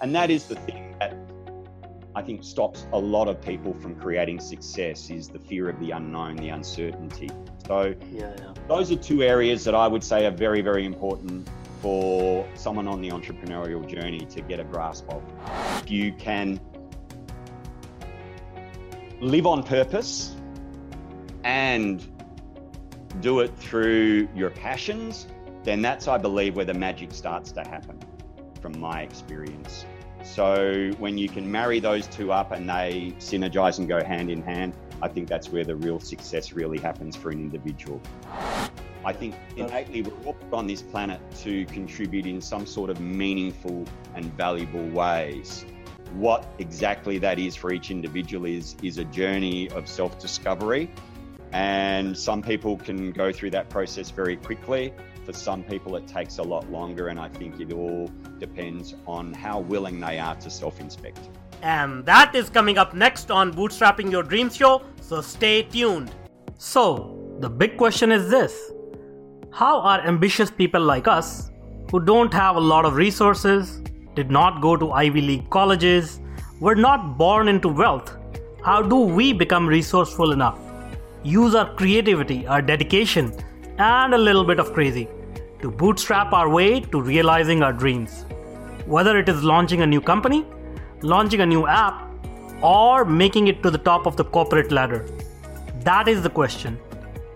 And that is the thing that I think stops a lot of people from creating success is the fear of the unknown, the uncertainty. So yeah, yeah. those are two areas that I would say are very, very important for someone on the entrepreneurial journey to get a grasp of. If you can live on purpose and do it through your passions, then that's, I believe, where the magic starts to happen from my experience. So when you can marry those two up and they synergize and go hand in hand, I think that's where the real success really happens for an individual. I think innately we're all put on this planet to contribute in some sort of meaningful and valuable ways. What exactly that is for each individual is, is a journey of self discovery. And some people can go through that process very quickly. For some people, it takes a lot longer, and I think it all depends on how willing they are to self inspect. And that is coming up next on Bootstrapping Your Dreams Show, so stay tuned. So, the big question is this How are ambitious people like us, who don't have a lot of resources, did not go to Ivy League colleges, were not born into wealth, how do we become resourceful enough? Use our creativity, our dedication, and a little bit of crazy to bootstrap our way to realizing our dreams. Whether it is launching a new company, launching a new app, or making it to the top of the corporate ladder. That is the question,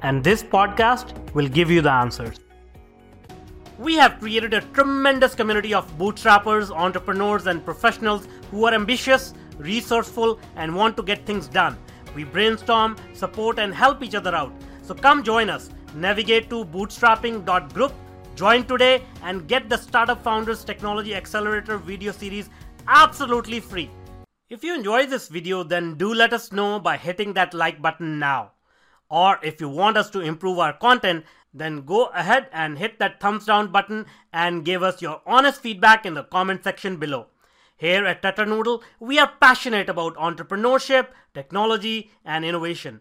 and this podcast will give you the answers. We have created a tremendous community of bootstrappers, entrepreneurs, and professionals who are ambitious, resourceful, and want to get things done. We brainstorm, support, and help each other out. So come join us. Navigate to bootstrapping.group, join today, and get the Startup Founders Technology Accelerator video series absolutely free. If you enjoy this video, then do let us know by hitting that like button now. Or if you want us to improve our content, then go ahead and hit that thumbs down button and give us your honest feedback in the comment section below. Here at TetraNoodle, we are passionate about entrepreneurship, technology, and innovation.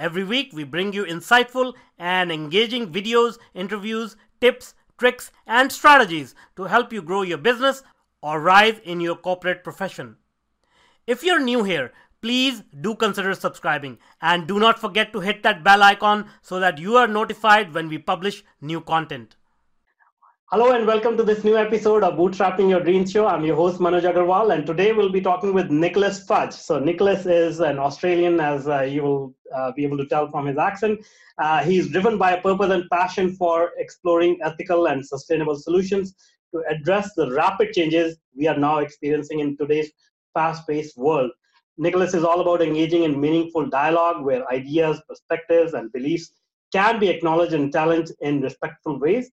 Every week, we bring you insightful and engaging videos, interviews, tips, tricks, and strategies to help you grow your business or rise in your corporate profession. If you're new here, please do consider subscribing and do not forget to hit that bell icon so that you are notified when we publish new content. Hello and welcome to this new episode of Bootstrapping Your Dreams Show. I'm your host Manoj Agarwal, and today we'll be talking with Nicholas Fudge. So Nicholas is an Australian, as uh, you will uh, be able to tell from his accent. Uh, he's driven by a purpose and passion for exploring ethical and sustainable solutions to address the rapid changes we are now experiencing in today's fast-paced world. Nicholas is all about engaging in meaningful dialogue where ideas, perspectives, and beliefs can be acknowledged and challenged in respectful ways.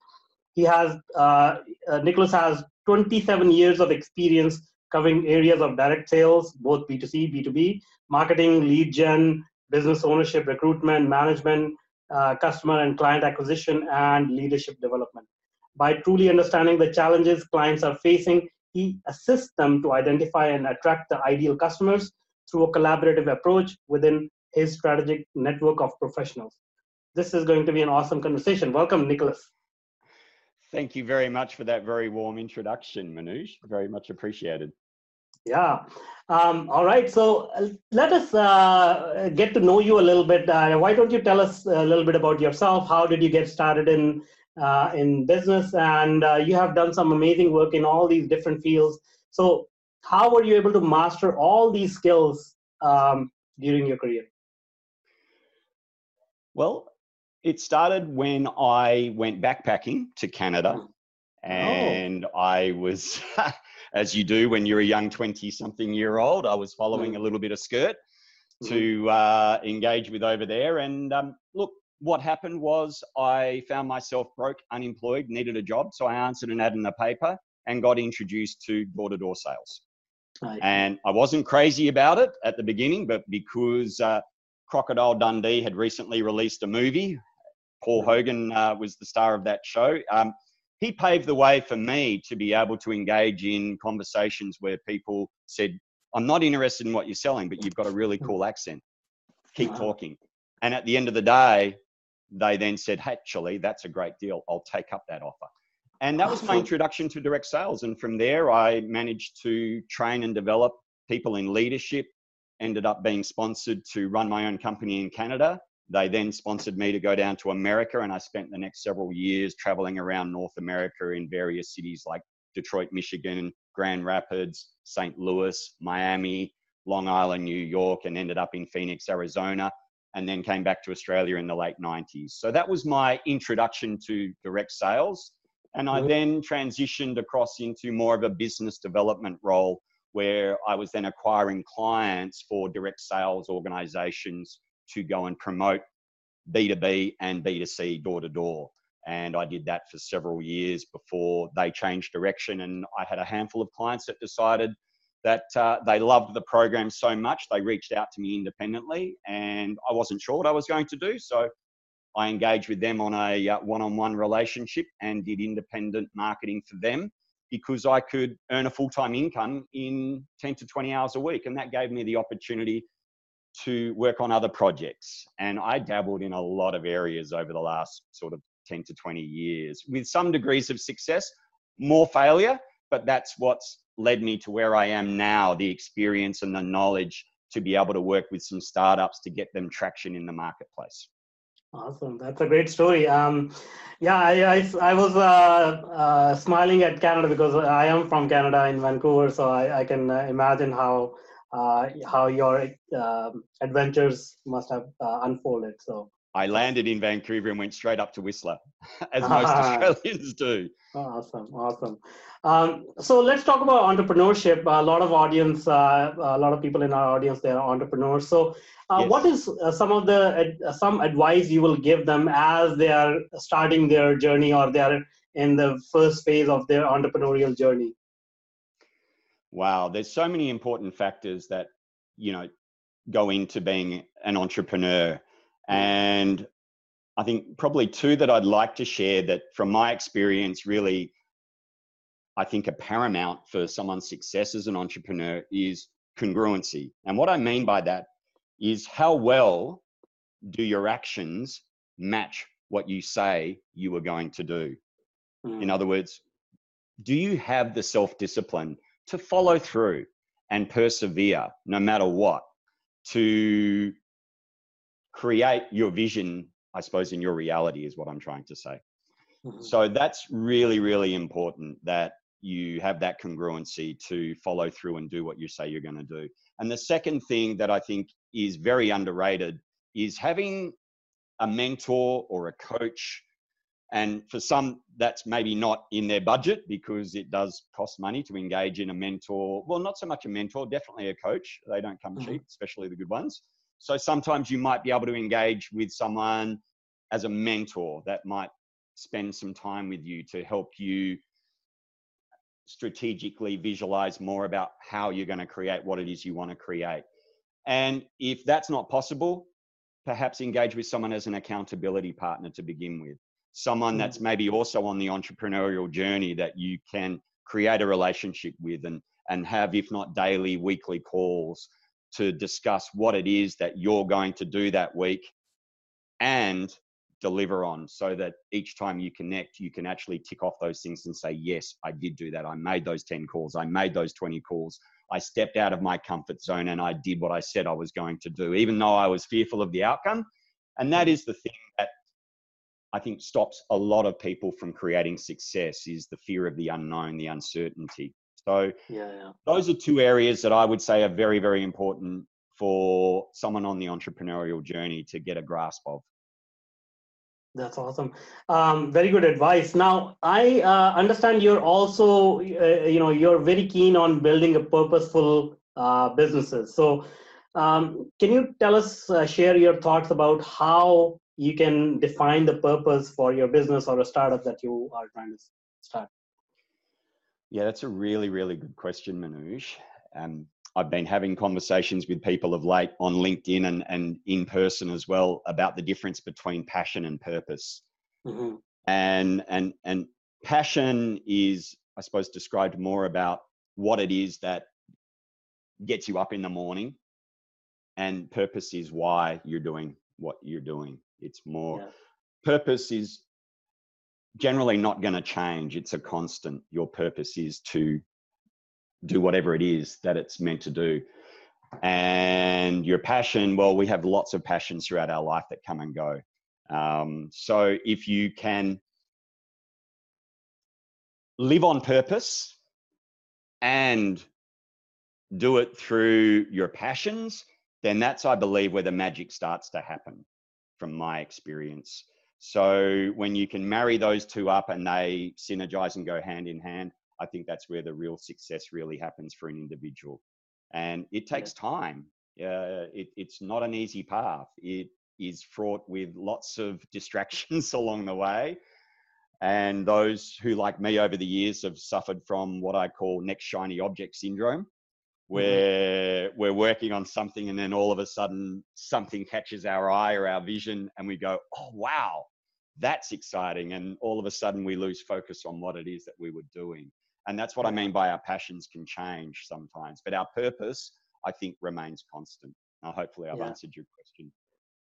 He has uh, uh, Nicholas has 27 years of experience covering areas of direct sales, both B2C, B2B, marketing, lead gen, business ownership, recruitment, management, uh, customer and client acquisition, and leadership development. By truly understanding the challenges clients are facing, he assists them to identify and attract the ideal customers through a collaborative approach within his strategic network of professionals. This is going to be an awesome conversation. Welcome, Nicholas. Thank you very much for that very warm introduction, Manoj. Very much appreciated. Yeah. Um, all right. So uh, let us uh, get to know you a little bit. Uh, why don't you tell us a little bit about yourself? How did you get started in uh, in business? And uh, you have done some amazing work in all these different fields. So how were you able to master all these skills um, during your career? Well, it started when I went backpacking to Canada, oh. and oh. I was, as you do when you're a young 20 something year old, I was following mm. a little bit of skirt mm. to uh, engage with over there. And um, look, what happened was I found myself broke, unemployed, needed a job. So I answered an ad in the paper and got introduced to door to door sales. Right. And I wasn't crazy about it at the beginning, but because uh, Crocodile Dundee had recently released a movie Paul Hogan uh, was the star of that show. Um, he paved the way for me to be able to engage in conversations where people said, I'm not interested in what you're selling, but you've got a really cool accent. Keep wow. talking. And at the end of the day, they then said, actually, that's a great deal. I'll take up that offer. And that was my introduction to direct sales. And from there, I managed to train and develop people in leadership, ended up being sponsored to run my own company in Canada. They then sponsored me to go down to America, and I spent the next several years traveling around North America in various cities like Detroit, Michigan, Grand Rapids, St. Louis, Miami, Long Island, New York, and ended up in Phoenix, Arizona, and then came back to Australia in the late 90s. So that was my introduction to direct sales. And I then transitioned across into more of a business development role where I was then acquiring clients for direct sales organizations to go and promote B2B and B2C door to door. And I did that for several years before they changed direction. And I had a handful of clients that decided that uh, they loved the program so much, they reached out to me independently. And I wasn't sure what I was going to do. So I engaged with them on a one on one relationship and did independent marketing for them because I could earn a full time income in 10 to 20 hours a week. And that gave me the opportunity to work on other projects. And I dabbled in a lot of areas over the last sort of 10 to 20 years with some degrees of success, more failure, but that's what's led me to where I am now the experience and the knowledge to be able to work with some startups to get them traction in the marketplace. Awesome. That's a great story. Um, yeah, I, I, I was uh, uh, smiling at Canada because I am from Canada in Vancouver, so I, I can uh, imagine how uh, how your um, adventures must have uh, unfolded. So I landed in Vancouver and went straight up to Whistler, as most Australians do. Awesome, awesome. Um, so let's talk about entrepreneurship. A lot of audience, uh, a lot of people in our audience, they are entrepreneurs. So, uh, yes. what is uh, some of the some advice you will give them as they are starting their journey or they are in the first phase of their entrepreneurial journey? Wow, there's so many important factors that you know go into being an entrepreneur, and I think probably two that I'd like to share that, from my experience, really I think are paramount for someone's success as an entrepreneur is congruency. And what I mean by that is how well do your actions match what you say you are going to do? Mm. In other words, do you have the self discipline to follow through and persevere no matter what to create your vision, I suppose, in your reality, is what I'm trying to say. Mm-hmm. So that's really, really important that you have that congruency to follow through and do what you say you're going to do. And the second thing that I think is very underrated is having a mentor or a coach. And for some, that's maybe not in their budget because it does cost money to engage in a mentor. Well, not so much a mentor, definitely a coach. They don't come mm-hmm. cheap, especially the good ones. So sometimes you might be able to engage with someone as a mentor that might spend some time with you to help you strategically visualize more about how you're going to create what it is you want to create. And if that's not possible, perhaps engage with someone as an accountability partner to begin with. Someone that's mm-hmm. maybe also on the entrepreneurial journey that you can create a relationship with and, and have, if not daily, weekly calls to discuss what it is that you're going to do that week and deliver on so that each time you connect, you can actually tick off those things and say, Yes, I did do that. I made those 10 calls. I made those 20 calls. I stepped out of my comfort zone and I did what I said I was going to do, even though I was fearful of the outcome. And that is the thing I think stops a lot of people from creating success is the fear of the unknown, the uncertainty. So yeah, yeah. those are two areas that I would say are very, very important for someone on the entrepreneurial journey to get a grasp of. That's awesome. Um, very good advice. Now, I uh, understand you're also, uh, you know, you're very keen on building a purposeful uh, businesses. So, um, can you tell us, uh, share your thoughts about how you can define the purpose for your business or a startup that you are trying to start? Yeah, that's a really, really good question, Manoj. Um, I've been having conversations with people of late on LinkedIn and, and in person as well about the difference between passion and purpose. Mm-hmm. And and and passion is, I suppose, described more about what it is that gets you up in the morning, and purpose is why you're doing what you're doing. It's more yeah. purpose is generally not going to change. It's a constant. Your purpose is to do whatever it is that it's meant to do. And your passion, well, we have lots of passions throughout our life that come and go. Um, so if you can live on purpose and do it through your passions, then that's, I believe, where the magic starts to happen from my experience. So when you can marry those two up and they synergize and go hand in hand, I think that's where the real success really happens for an individual. And it takes time. Uh, it, it's not an easy path. It is fraught with lots of distractions along the way. And those who, like me over the years, have suffered from what I call next shiny object syndrome. Where mm-hmm. we're working on something and then all of a sudden something catches our eye or our vision and we go, oh, wow, that's exciting. And all of a sudden we lose focus on what it is that we were doing. And that's what I mean by our passions can change sometimes, but our purpose, I think, remains constant. Now, hopefully, I've yeah. answered your question.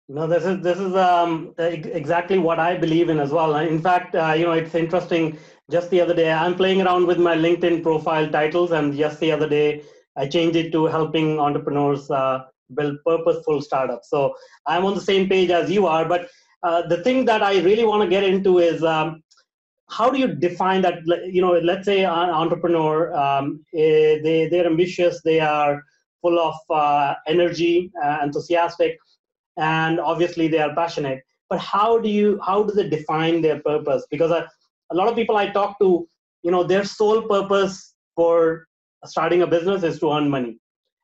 No, this is this is um, exactly what I believe in as well. In fact, uh, you know, it's interesting. Just the other day, I'm playing around with my LinkedIn profile titles, and just the other day, I changed it to helping entrepreneurs uh, build purposeful startups. So I'm on the same page as you are. But uh, the thing that I really want to get into is um, how do you define that? You know, let's say an entrepreneur, um, eh, they they're ambitious, they are full of uh, energy, uh, enthusiastic and obviously they are passionate but how do you how do they define their purpose because a, a lot of people i talk to you know their sole purpose for starting a business is to earn money.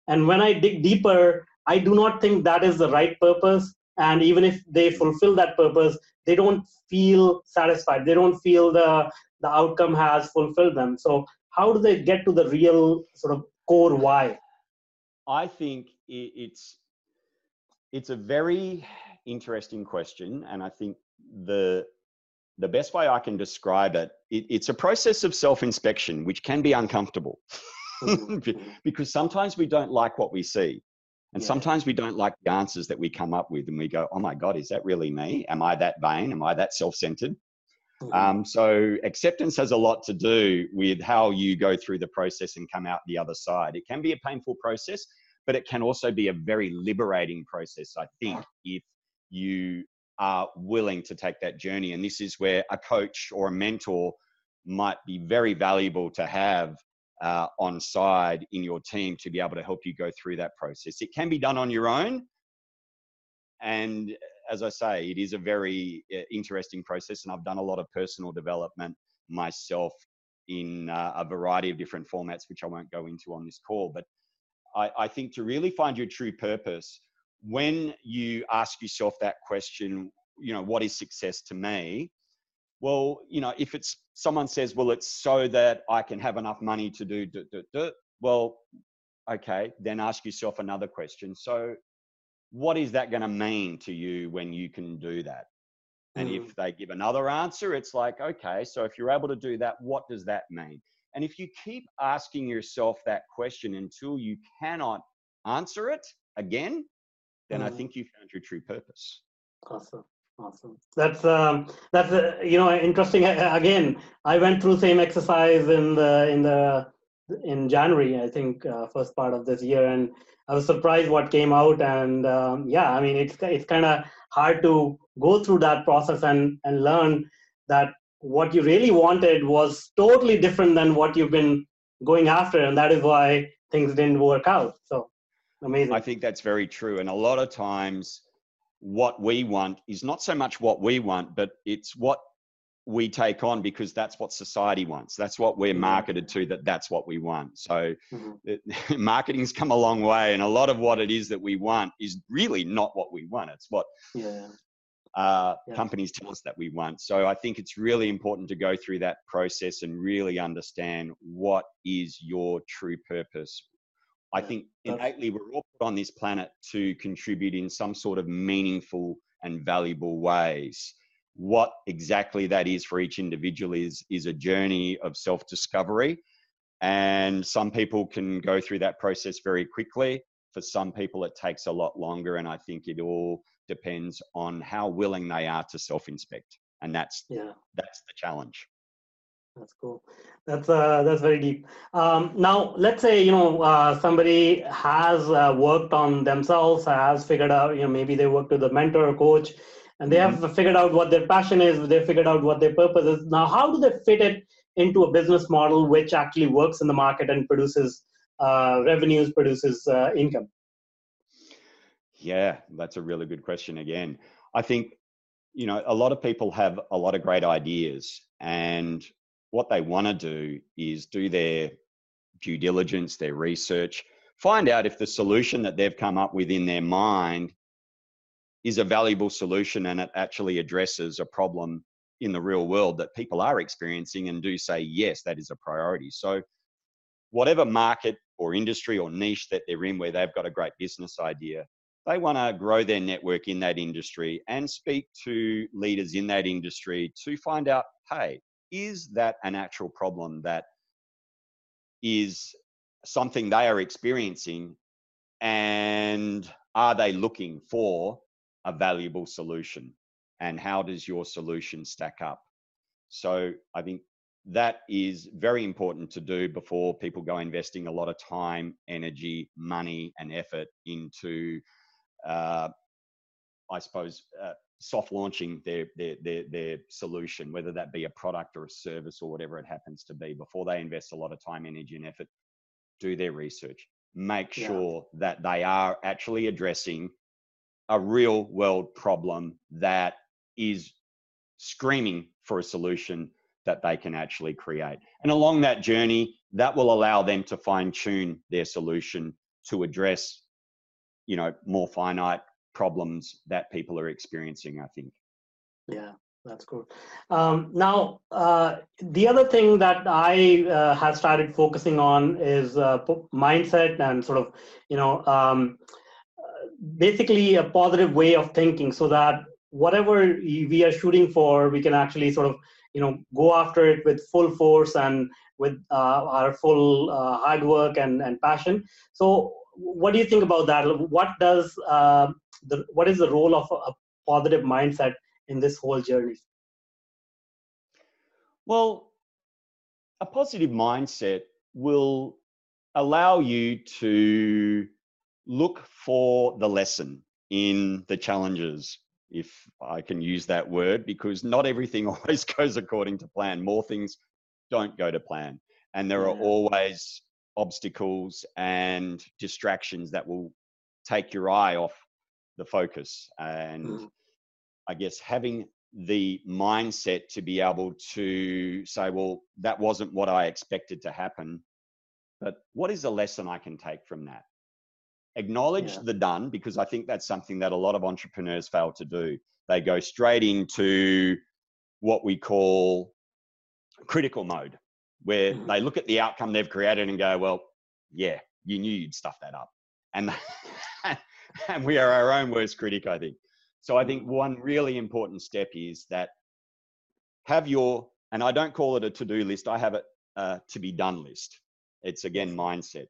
And when i dig deeper i do not think that is the right purpose. And even if they fulfill that purpose they don't feel satisfied. They don't feel the the outcome has fulfilled them. So how do they get to the real sort of core why? I think it's it's a very interesting question, and I think the the best way I can describe it, it it's a process of self-inspection, which can be uncomfortable. because sometimes we don't like what we see. And yeah. sometimes we don't like the answers that we come up with, and we go, "Oh my God, is that really me? Am I that vain? Am I that self-centered?" Mm-hmm. Um, so acceptance has a lot to do with how you go through the process and come out the other side. It can be a painful process, but it can also be a very liberating process, I think, if you are willing to take that journey. And this is where a coach or a mentor might be very valuable to have uh, on side in your team to be able to help you go through that process. It can be done on your own. And as I say, it is a very uh, interesting process. And I've done a lot of personal development myself in uh, a variety of different formats, which I won't go into on this call. But I, I think to really find your true purpose, when you ask yourself that question, you know, what is success to me? Well, you know, if it's someone says, well, it's so that I can have enough money to do, do, do, do well, okay, then ask yourself another question. So, what is that going to mean to you when you can do that? And mm. if they give another answer, it's like, okay, so if you're able to do that, what does that mean? And if you keep asking yourself that question until you cannot answer it again, then mm. I think you found your true purpose. Awesome. Awesome. That's um, that's uh, you know interesting. Again, I went through same exercise in the in the in January, I think, uh, first part of this year, and I was surprised what came out. And um, yeah, I mean, it's it's kind of hard to go through that process and and learn that what you really wanted was totally different than what you've been going after and that is why things didn't work out so amazing i think that's very true and a lot of times what we want is not so much what we want but it's what we take on because that's what society wants that's what we're mm-hmm. marketed to that that's what we want so mm-hmm. marketing's come a long way and a lot of what it is that we want is really not what we want it's what yeah uh, yeah. companies tell us that we want. So I think it's really important to go through that process and really understand what is your true purpose. I think innately we're all put on this planet to contribute in some sort of meaningful and valuable ways. What exactly that is for each individual is is a journey of self-discovery. And some people can go through that process very quickly. For some people, it takes a lot longer. And I think it all depends on how willing they are to self inspect. and that's yeah that's the challenge that's cool. That's uh, that's very deep. Um, now let's say you know uh, somebody has uh, worked on themselves has figured out you know maybe they worked with a mentor or coach and they mm-hmm. have figured out what their passion is they figured out what their purpose is. Now how do they fit it into a business model which actually works in the market and produces uh, revenues produces uh, income? Yeah that's a really good question again. I think you know a lot of people have a lot of great ideas and what they want to do is do their due diligence their research find out if the solution that they've come up with in their mind is a valuable solution and it actually addresses a problem in the real world that people are experiencing and do say yes that is a priority. So whatever market or industry or niche that they're in where they've got a great business idea they want to grow their network in that industry and speak to leaders in that industry to find out hey, is that an actual problem that is something they are experiencing? And are they looking for a valuable solution? And how does your solution stack up? So I think that is very important to do before people go investing a lot of time, energy, money, and effort into uh, I suppose, uh, soft launching their, their, their, their solution, whether that be a product or a service or whatever it happens to be, before they invest a lot of time, energy, and effort, do their research. Make yeah. sure that they are actually addressing a real world problem that is screaming for a solution that they can actually create. And along that journey, that will allow them to fine tune their solution to address you know more finite problems that people are experiencing i think. Yeah that's cool. Um, now uh, the other thing that i uh, have started focusing on is uh, mindset and sort of you know um, basically a positive way of thinking so that whatever we are shooting for we can actually sort of you know go after it with full force and with uh, our full uh, hard work and, and passion. So what do you think about that? What does uh, the what is the role of a positive mindset in this whole journey? Well, a positive mindset will allow you to look for the lesson in the challenges, if I can use that word, because not everything always goes according to plan. More things don't go to plan. And there yeah. are always obstacles and distractions that will take your eye off the focus. And mm. I guess having the mindset to be able to say, well, that wasn't what I expected to happen, but what is the lesson I can take from that? Acknowledge yeah. the done, because I think that's something that a lot of entrepreneurs fail to do. They go straight into what we call critical mode where mm-hmm. they look at the outcome they've created and go, well, yeah, you knew you'd stuff that up. And, and we are our own worst critic, I think. So I think mm-hmm. one really important step is that have your, and I don't call it a to do list, I have it uh, to be done list. It's again mindset.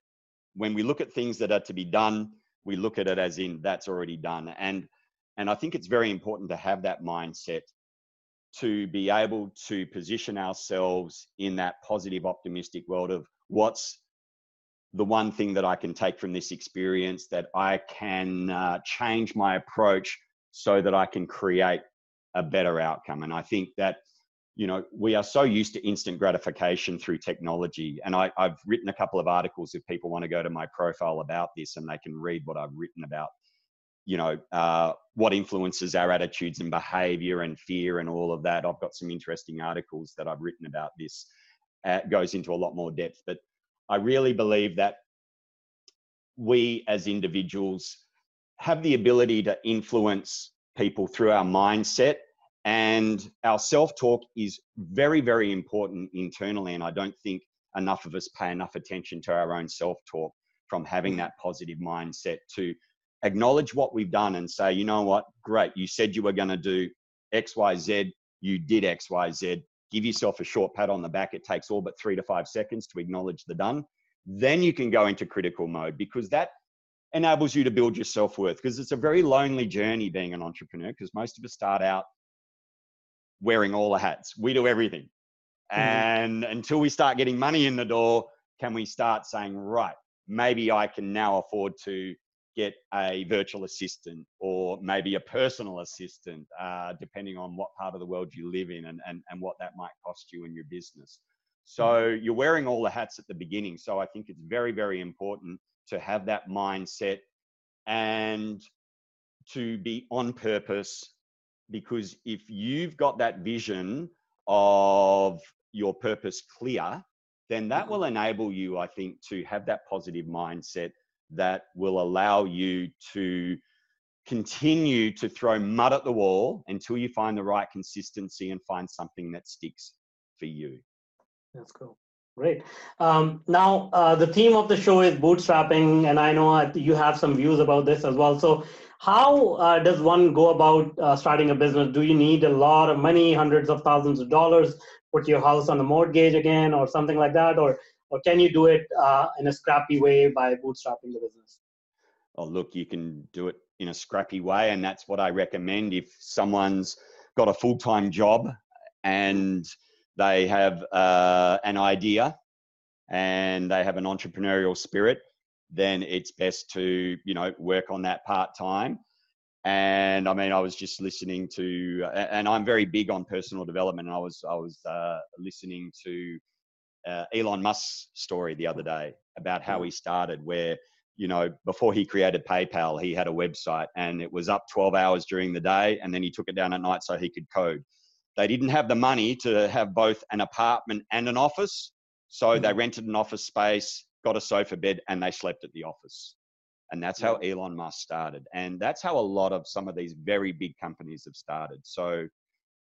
When we look at things that are to be done, we look at it as in that's already done. And and I think it's very important to have that mindset to be able to position ourselves in that positive, optimistic world of what's the one thing that I can take from this experience that I can uh, change my approach so that I can create a better outcome. And I think that, you know, we are so used to instant gratification through technology. And I, have written a couple of articles if people want to go to my profile about this and they can read what I've written about you know uh, what influences our attitudes and behavior and fear and all of that i've got some interesting articles that i've written about this uh, goes into a lot more depth but i really believe that we as individuals have the ability to influence people through our mindset and our self-talk is very very important internally and i don't think enough of us pay enough attention to our own self-talk from having mm. that positive mindset to acknowledge what we've done and say, you know what, great, you said you were going to do X, Y, Z, you did X, Y, Z. Give yourself a short pat on the back. It takes all but three to five seconds to acknowledge the done. Then you can go into critical mode because that enables you to build your self worth because it's a very lonely journey being an entrepreneur because most of us start out wearing all the hats. We do everything. Mm-hmm. And until we start getting money in the door, can we start saying, right, maybe I can now afford to get a virtual assistant or maybe a personal assistant, uh, depending on what part of the world you live in and, and, and what that might cost you in your business. So mm-hmm. you're wearing all the hats at the beginning. So I think it's very, very important to have that mindset and to be on purpose because if you've got that vision of your purpose clear, then that will enable you, I think, to have that positive mindset that will allow you to continue to throw mud at the wall until you find the right consistency and find something that sticks for you. That's cool. Great. Um, now, uh, the theme of the show is bootstrapping, and I know you have some views about this as well. So, how uh, does one go about uh, starting a business? Do you need a lot of money, hundreds of thousands of dollars, put your house on a mortgage again, or something like that, or or can you do it uh, in a scrappy way by bootstrapping the business? Oh, look, you can do it in a scrappy way, and that's what I recommend. If someone's got a full time job and they have uh, an idea and they have an entrepreneurial spirit, then it's best to you know work on that part time. And I mean, I was just listening to, and I'm very big on personal development. And I was I was uh, listening to uh, Elon Musk's story the other day about how he started, where you know before he created PayPal, he had a website and it was up 12 hours during the day, and then he took it down at night so he could code. They didn't have the money to have both an apartment and an office, so mm-hmm. they rented an office space, got a sofa bed, and they slept at the office. And that's how Elon Musk started. And that's how a lot of some of these very big companies have started. So,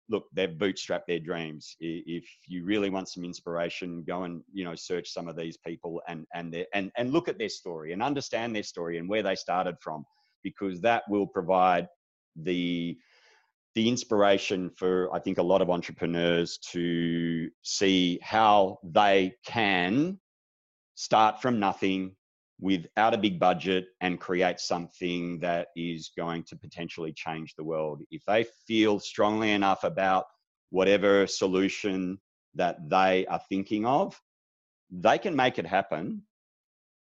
look, they've bootstrapped their dreams. If you really want some inspiration, go and you know search some of these people and and their, and and look at their story and understand their story and where they started from, because that will provide the the inspiration for I think a lot of entrepreneurs to see how they can start from nothing without a big budget and create something that is going to potentially change the world. If they feel strongly enough about whatever solution that they are thinking of, they can make it happen.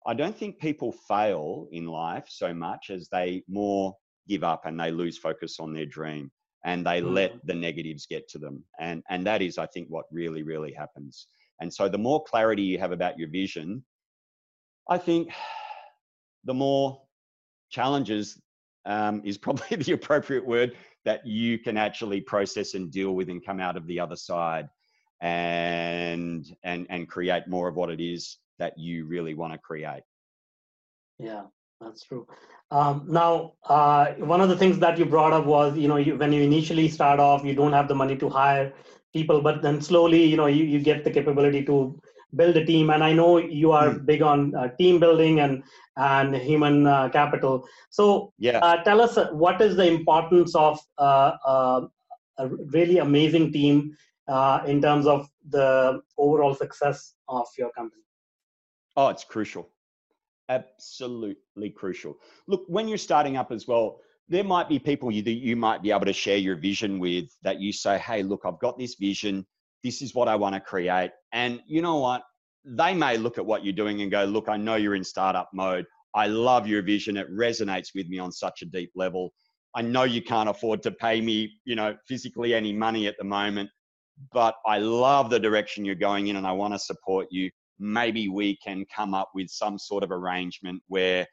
I don't think people fail in life so much as they more give up and they lose focus on their dream and they mm. let the negatives get to them. And, and that is, I think, what really, really happens. And so the more clarity you have about your vision, I think the more challenges um, is probably the appropriate word that you can actually process and deal with and come out of the other side and and and create more of what it is that you really want to create. Yeah that's true. Um, now uh, one of the things that you brought up was you know you, when you initially start off you don't have the money to hire people but then slowly you know you, you get the capability to build a team and i know you are mm. big on uh, team building and and human uh, capital. So yeah. uh, tell us uh, what is the importance of uh, uh, a really amazing team in terms of the overall success of your company? Oh it's crucial. Absolutely crucial. Look when you're starting up as well there might be people you, that you might be able to share your vision with that you say hey look i've got this vision this is what I want to create. And you know what? They may look at what you're doing and go, look, I know you're in startup mode. I love your vision. It resonates with me on such a deep level. I know you can't afford to pay me, you know, physically any money at the moment, but I love the direction you're going in and I want to support you. Maybe we can come up with some sort of arrangement where,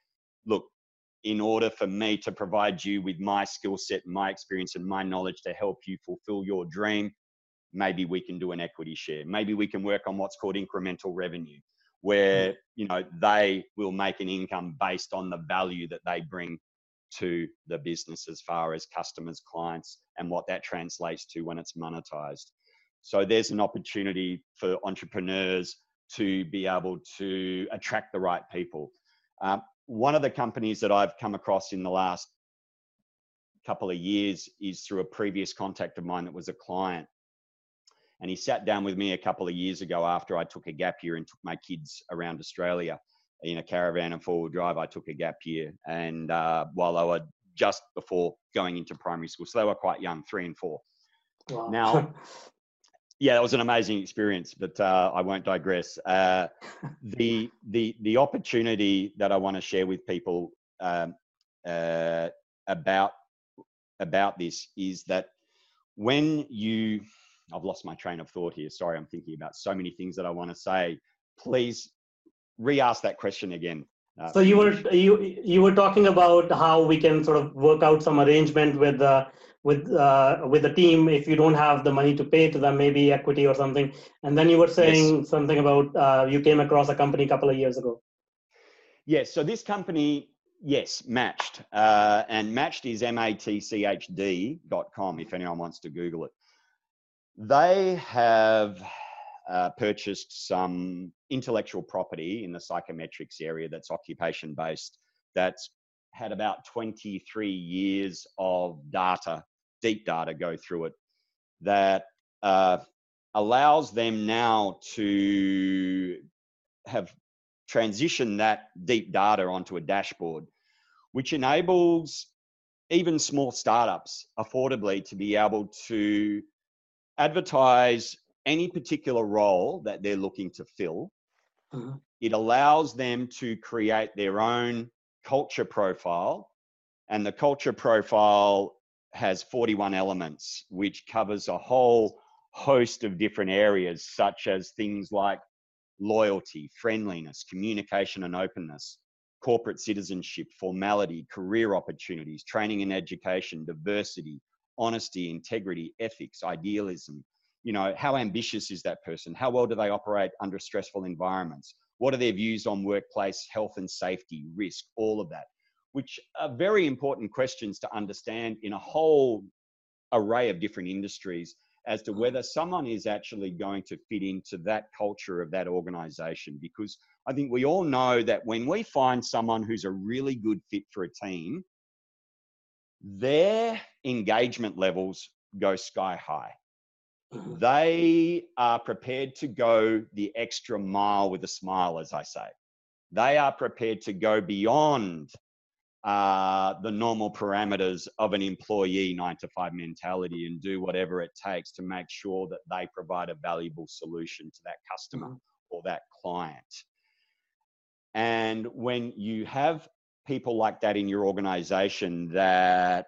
look, in order for me to provide you with my skill set my experience and my knowledge to help you fulfill your dream, maybe we can do an equity share. Maybe we can work on what's called incremental revenue, where mm. you know they will make an income based on the value that they bring to the business as far as customers, clients, and what that translates to when it's monetized. So there's an opportunity for entrepreneurs to be able to attract the right people. Um, one of the companies that I've come across in the last couple of years is through a previous contact of mine that was a client and he sat down with me a couple of years ago after I took a gap year and took my kids around Australia in a caravan and four wheel drive. I took a gap year, and uh, while they were just before going into primary school, so they were quite young, three and four. Wow. Now, yeah, that was an amazing experience, but uh, I won't digress. Uh, the the the opportunity that I want to share with people um, uh, about about this is that when you I've lost my train of thought here. Sorry, I'm thinking about so many things that I want to say. Please re-ask that question again. Uh, so you were you you were talking about how we can sort of work out some arrangement with uh, with uh, with the team if you don't have the money to pay to them, maybe equity or something. And then you were saying yes. something about uh, you came across a company a couple of years ago. Yes. So this company, yes, Matchd, uh, and Matchd is m a t c h d dot com. If anyone wants to Google it, they have uh, purchased some intellectual property in the psychometrics area that's occupation based, that's had about 23 years of data, deep data go through it, that uh, allows them now to have transitioned that deep data onto a dashboard, which enables even small startups affordably to be able to advertise any particular role that they're looking to fill. Mm-hmm. It allows them to create their own culture profile, and the culture profile has 41 elements, which covers a whole host of different areas, such as things like loyalty, friendliness, communication and openness, corporate citizenship, formality, career opportunities, training and education, diversity, honesty, integrity, ethics, idealism, you know how ambitious is that person? How well do they operate under stressful environments? What are their views on workplace health and safety risk all of that? Which are very important questions to understand in a whole array of different industries as to whether someone is actually going to fit into that culture of that organization. Because i think we all know that when we find someone who's a really good fit for a team their engagement levels go sky high Mm-hmm. they are prepared to go the extra mile with a smile, as I say. They are prepared to go beyond uh, the normal parameters of an employee nine to five mentality and do whatever it takes to make sure that they provide a valuable solution to that customer mm-hmm. or that client. And when you have people like that in your organization that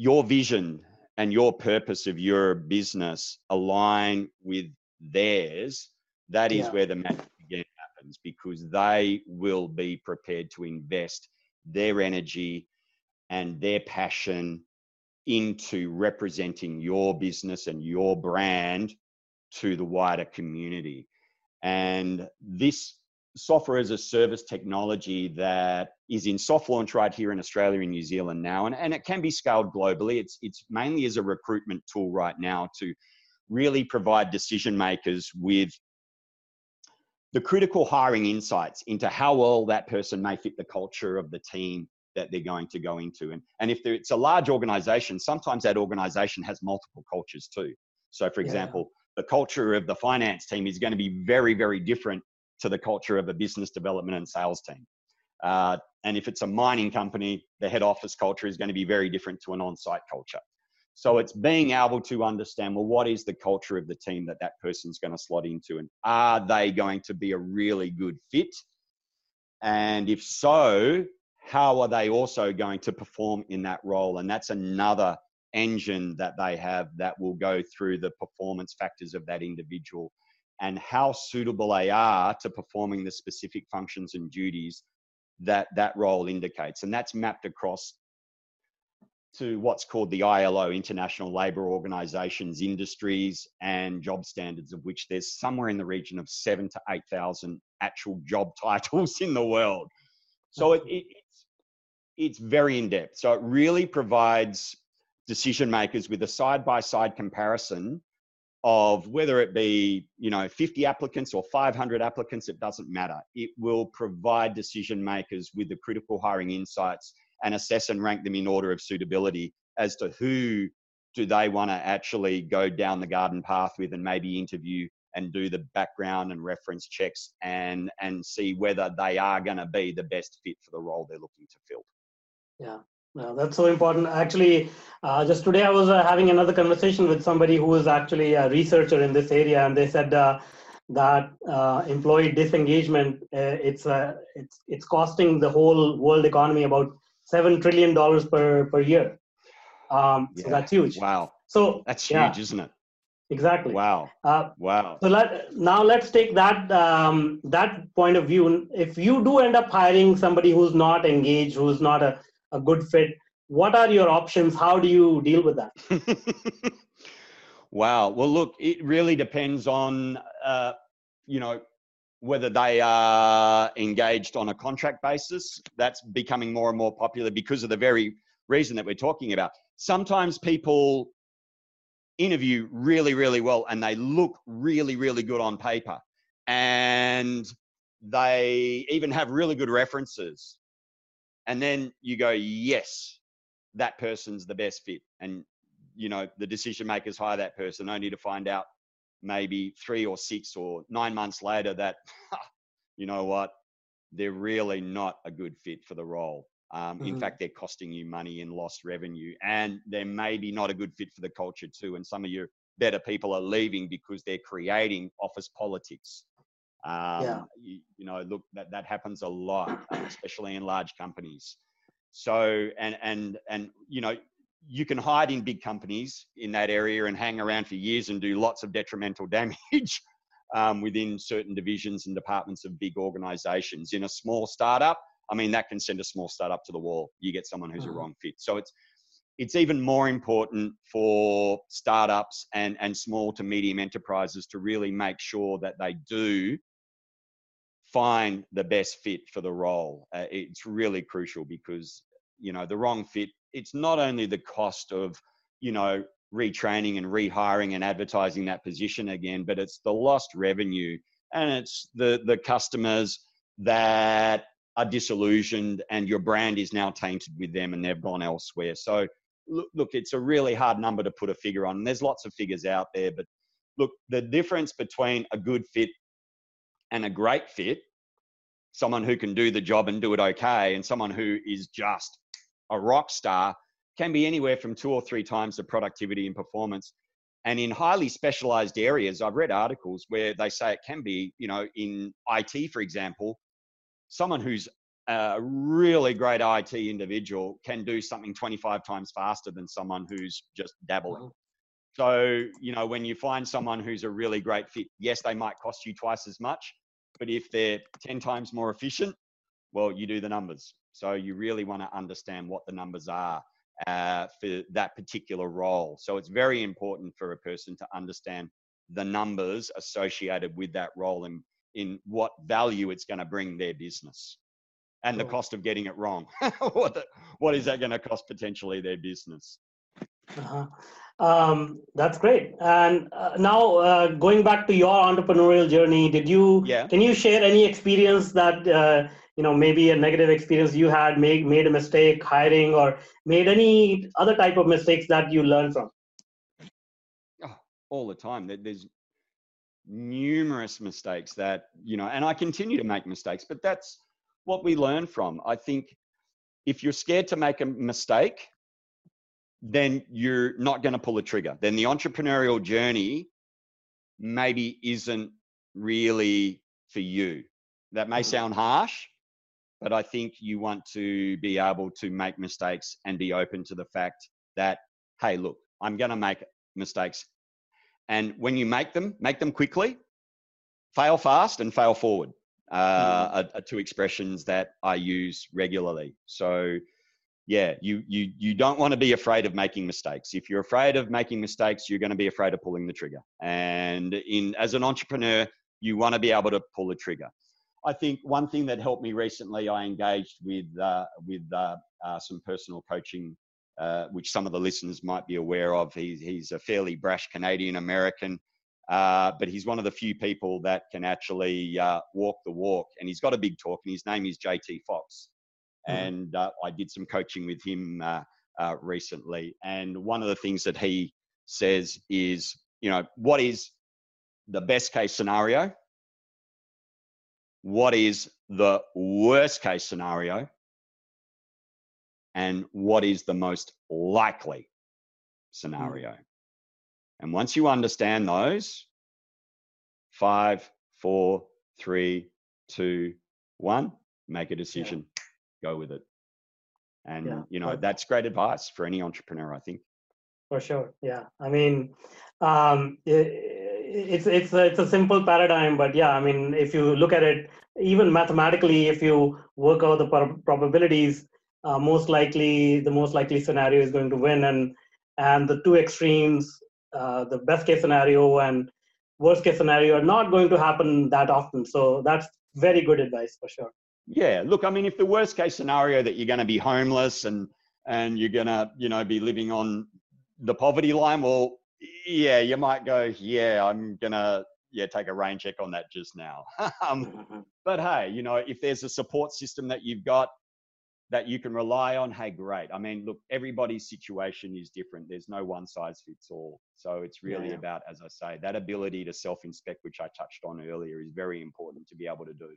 your vision and your purpose of your business align with theirs, that is yeah. where the magic again happens because they will be prepared to invest their energy and their passion into representing your business and your brand to the wider community. And this software as a service technology that is in soft launch right here in Australia and New Zealand now, and, and it can be scaled globally. It's it's mainly as a recruitment tool right now to really provide decision makers with the critical hiring insights into how well that person may fit the culture of the team that they're going to go into. And, and if it's a large organization, sometimes that organization has multiple cultures too. So, for example, yeah. the culture of the finance team is going to be very, very different to the culture of a business development and sales team. Uh, and if it's a mining company, the head office culture is going to be very different to an on site culture. So it's being able to understand well, what is the culture of the team that that person's going to slot into? And are they going to be a really good fit? And if so, how are they also going to perform in that role? And that's another engine that they have that will go through the performance factors of that individual and how suitable they are to performing the specific functions and duties that that role indicates. And that's mapped across to what's called the ILO, International Labour Organizations, industries and job standards, of which there's somewhere in the region of seven to 8,000 actual job titles in the world. So it, it, it's, it's very in depth. So it really provides decision makers with a side by side comparison of whether it be you know 50 applicants or 500 applicants it doesn't matter. It will provide decision makers with the critical hiring insights and assess and rank them in order of suitability as to who do they want to actually go down the garden path with and maybe interview and do the background and reference checks and and see whether they are going to be the best fit for the role they're looking to fill. Yeah No, that's so important. Actually, uh, just today I was uh, having another conversation with somebody who is actually a researcher in this area, and they said uh, that uh, employee disengagement uh, it's uh, it's it's costing the whole world economy about seven trillion dollars per per year. Um, yeah. So that's huge. Wow. So that's huge, yeah. isn't it? Exactly. Wow. wow. So let now let's take that um, that point of view. If you do end up hiring somebody who's not engaged, who's not a a good fit. What are your options? How do you deal with that? Wow. Well look it really depends on uh, you know whether they are engaged on a contract basis. That's becoming more and more popular because of the very reason that we're talking about. Sometimes people interview really really well and they look really really good on paper. And they even have really good references and then you go yes that person's the best fit. And you know the decision makers hire that person only to find out maybe three or six or nine months later that you know what? They're really not a good fit for the role. Um, mm-hmm. in fact they're costing you money in lost revenue and they're maybe not a good fit for the culture too and some of your better people are leaving because they're creating office politics um, yeah. you, you, know, look, that, that happens a lot, uh, especially in large companies. So, and, and, and, you know, you can hide in big companies in that area and hang around for years and do lots of detrimental damage um, within certain divisions and departments of big organizations. In a small startup, I mean, that can send a small startup to the wall. You get someone who's mm-hmm. a wrong fit. So it's, it's even more important for startups and, and small to medium enterprises to really make sure that they do find the best fit for the role. Uh, it's really crucial because you know the wrong fit. It's not only the cost of you know retraining and rehiring and advertising that position again, but it's the lost revenue and it's the the customers that are disillusioned and your brand is now tainted with them and they've gone elsewhere. So look, look it's a really hard number to put a figure on. There's lots of figures out there, but look, the difference between a good fit and a great fit, someone who can do the job and do it okay, and someone who is just a rock star can be anywhere from two or three times the productivity and performance. And in highly specialized areas, I've read articles where they say it can be, you know, in IT, for example, someone who's a really great IT individual can do something 25 times faster than someone who's just dabbling. So, you know, when you find someone who's a really great fit, yes, they might cost you twice as much, but if they're 10 times more efficient, well, you do the numbers. So you really want to understand what the numbers are uh, for that particular role. So it's very important for a person to understand the numbers associated with that role and in what value it's going to bring their business and the cost of getting it wrong. what, the, what is that going to cost potentially their business? Uh-huh. Um, that's great. And uh, now, uh, going back to your entrepreneurial journey, did you yeah. can you share any experience that uh, you know maybe a negative experience you had made made a mistake hiring or made any other type of mistakes that you learned from? Oh, all the time. There's numerous mistakes that you know, and I continue to make mistakes, but that's what we learn from. I think if you're scared to make a mistake, then you're not going to pull a trigger. Then the entrepreneurial journey maybe isn't really for you. That may mm-hmm. sound harsh, but I think you want to be able to make mistakes and be open to the fact that, hey, look, I'm going to make mistakes. And when you make them, make them quickly, fail fast and fail forward. Uh, mm-hmm. are, are two expressions that I use regularly. So, yeah, you you you don't want to be afraid of making mistakes. If you're afraid of making mistakes, you're going to be afraid of pulling the trigger. And in as an entrepreneur, you want to be able to pull the trigger. I think one thing that helped me recently, I engaged with uh, with uh, uh, some personal coaching, uh, which some of the listeners might be aware of. He's he's a fairly brash Canadian American, uh, but he's one of the few people that can actually uh, walk the walk, and he's got a big talk, and his name is JT Foxx. Mm-hmm. And uh, I did some coaching with him uh, uh, recently. And one of the things that he says is, you know, what is the best case scenario? What is the worst case scenario? and what is the most likely Mm. scenario. And once you understand those, five, four, three, two, one, make a decision, go with it. And Yeah, you know, that's great advice for any entrepreneur, I think. For sure, yeah. I mean, um, i it's it's a, it's a simple paradigm, but yeah, I mean, if you look at it, even mathematically, if you work out the prob- probabilities, uh, most likely the most likely scenario is going to win, and and the two extremes, uh, the best case scenario and worst case scenario, are not going to happen that often. So that's very good advice for sure. Yeah, look, I mean, if the worst case scenario that you're going to be homeless and and you're going to, you know, be living on the poverty line, well, yeah, you might go, yeah, I'm going to yeah, take a rain check on that just now. um, but hey, you know, if there's a support system that you've got that you can rely on, hey, great. I mean, look, everybody's situation is different. There's no one size fits all. So it's really yeah. about, as I say, that ability to self inspect, which I touched on earlier, is very important to be able to do.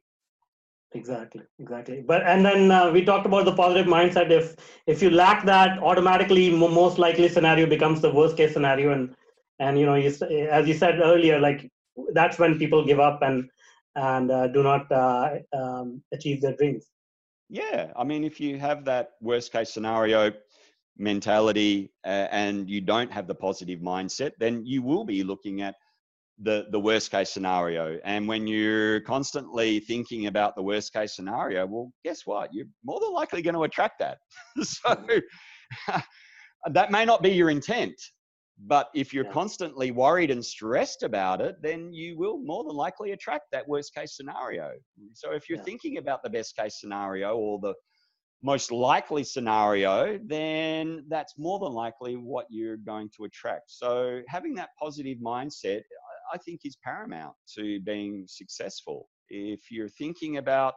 Exactly, exactly. But and then uh, we talked about the positive mindset. If if you lack that, automatically mo- most likely scenario becomes the worst case scenario, and and you know, you, as you said earlier, like that's when people give up and and uh, do not uh, um, achieve their dreams. Yeah, I mean, if you have that worst case scenario mentality uh, and you don't have the positive mindset, then you will be looking at the the worst case scenario. And when you're constantly thinking about the worst case scenario, well, guess what? You're more than likely going to attract that. so that may not be your intent. But if you're Yeah. constantly worried and stressed about it, then you will more than likely attract that worst case scenario. So if you're Yeah. thinking about the best case scenario or the most likely scenario, then that's more than likely what you're going to attract. So having that positive mindset, I- think, is paramount to being successful. If you're thinking about,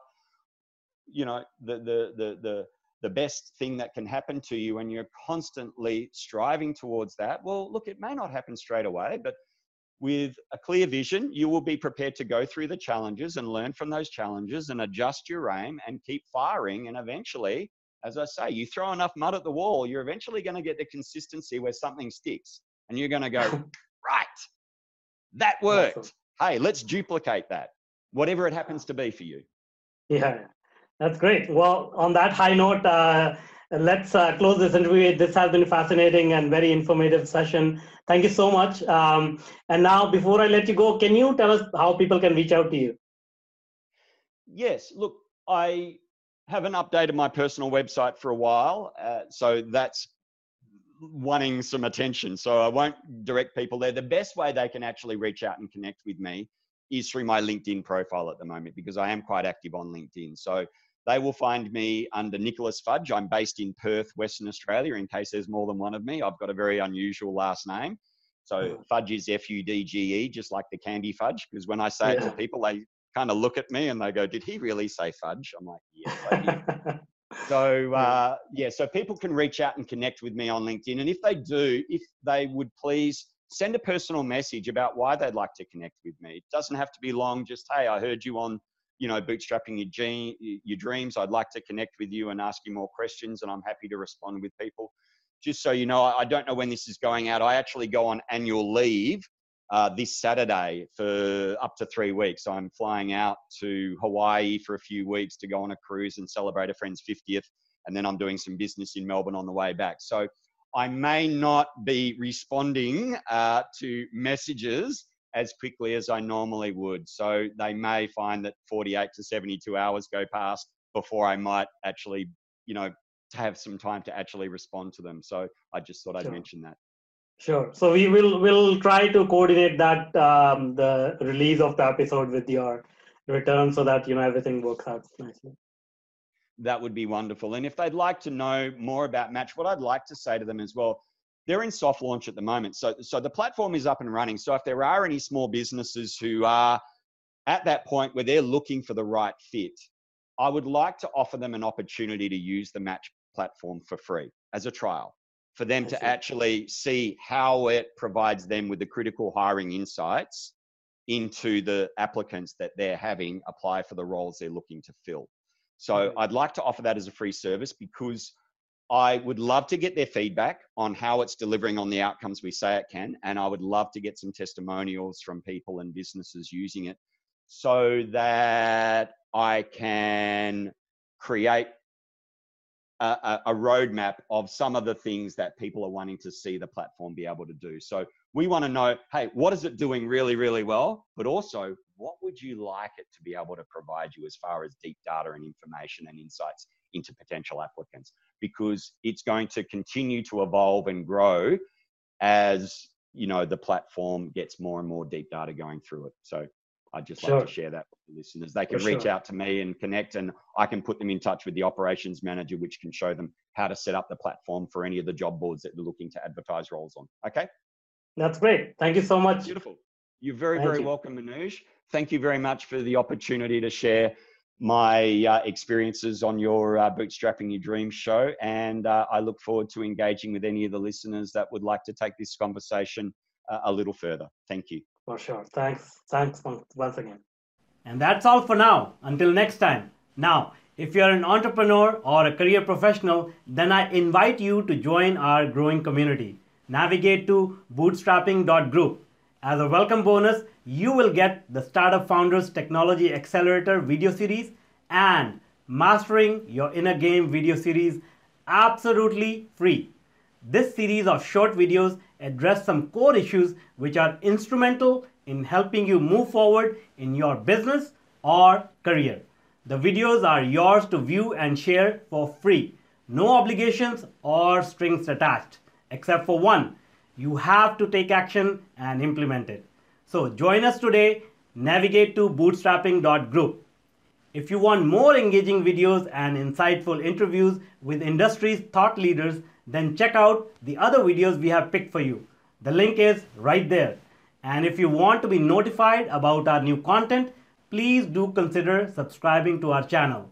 you know, the the the the the best thing that can happen to you and you're constantly striving towards that, well, look, it may not happen straight away, but with a clear vision, you will be prepared to go through the challenges and learn from those challenges and adjust your aim and keep firing. And eventually, as I say, you throw enough mud at the wall, you're eventually going to get the consistency where something sticks. And you're going to go, right, that worked. Awesome. Hey, let's duplicate that, whatever it happens to be for you. Yeah, that's great. Well, on that high note, uh, let's uh, close this interview. This has been a fascinating and very informative session. Thank you so much. Um, and now, before I let you go, can you tell us how people can reach out to you? Yes, look, I haven't updated my personal website for a while, uh, so that's wanting some attention. So I won't direct people there. The best way they can actually reach out and connect with me is through my LinkedIn profile at the moment because I am quite active on LinkedIn. So they will find me under Nicholas Fudge. I'm based in Perth, Western Australia, in case there's more than one of me. I've got a very unusual last name. So Mhm. Fudge is F U D G E, just like the candy fudge. Because when I say it to people, they kind of look at me and they go, Did he really say fudge? I'm like, Yes, I did. So uh, yeah, so people can reach out and connect with me on LinkedIn, and if they do, if they would please send a personal message about why they'd like to connect with me. It doesn't have to be long. Just hey, I heard you on, you know, bootstrapping your gene, your dreams. I'd like to connect with you and ask you more questions, and I'm happy to respond with people. Just so you know, I I don't know when this is going out. I actually go on annual leave uh, this Saturday for up to three weeks. I'm flying out to Hawaii for a few weeks to go on a cruise and celebrate a friend's 50th. And then I'm doing some business in Melbourne on the way back. So I may not be responding uh, to messages as quickly as I normally would. So they may find that 48 to 72 hours go past before I might actually, you know, to have some time to actually respond to them. So I just thought I'd Sure. mention that. Sure. So we will will try to coordinate that um, the release of the episode with your return so that you know everything works out nicely. that would be wonderful. And if they'd like to know more about Matchd, what I'd like to say to them as well, they're in soft launch at the moment. So, so the platform is up and running. So if there are any small businesses who are at that point where they're looking for the right fit, I would like to offer them an opportunity to use the Matchd platform for free as a trial for them to actually see how it provides them with the critical hiring insights into the applicants that they're having apply for the roles they're looking to fill. So Okay. I'd like to offer that as a free service because I would love to get their feedback on how it's delivering on the outcomes we say it can. And I would love to get some testimonials from people and businesses using it so that I can create a, a, roadmap of some of the things that people are wanting to see the platform be able to do. So we want to know, hey, what is it doing really, really well? But also, what would you like it to be able to provide you as far as deep data and information and insights into potential applicants? Because it's going to continue to evolve and grow as you know the platform gets more and more deep data going through it. So I'd just sure. like to share that with the listeners. They can For reach sure. out to me and connect, and I can put them in touch with the operations manager, which can show them how to set up the platform for any of the job boards that they're looking to advertise roles on. Okay. That's great. Thank you so much. Beautiful. You're very, Thank very you. welcome, Manoj. Thank you very much for the opportunity to share my uh, experiences on your uh, Bootstrapping Your Dreams show. And uh, I look forward to engaging with any of the listeners that would like to take this conversation uh, a little further. Thank you. For sure. Thanks. Thanks once again. And that's all for now. Until next time. Now, if you're an entrepreneur or a career professional, then I invite you to join our growing community. Navigate to bootstrapping.group. As a welcome bonus, you will get the Startup Founders Technology Accelerator video series and Mastering Your Inner Game video series absolutely free. This series of short videos address some core issues which are instrumental in helping you move forward in your business or career. The videos are yours to view and share for free. No obligations or strings attached, except for one. You have to take action and implement it. So join us today. Navigate to bootstrapping.group. If you want more engaging videos and insightful interviews with industry's thought leaders, then check out the other videos we have picked for you. The link is right there. And if you want to be notified about our new content, please do consider subscribing to our channel.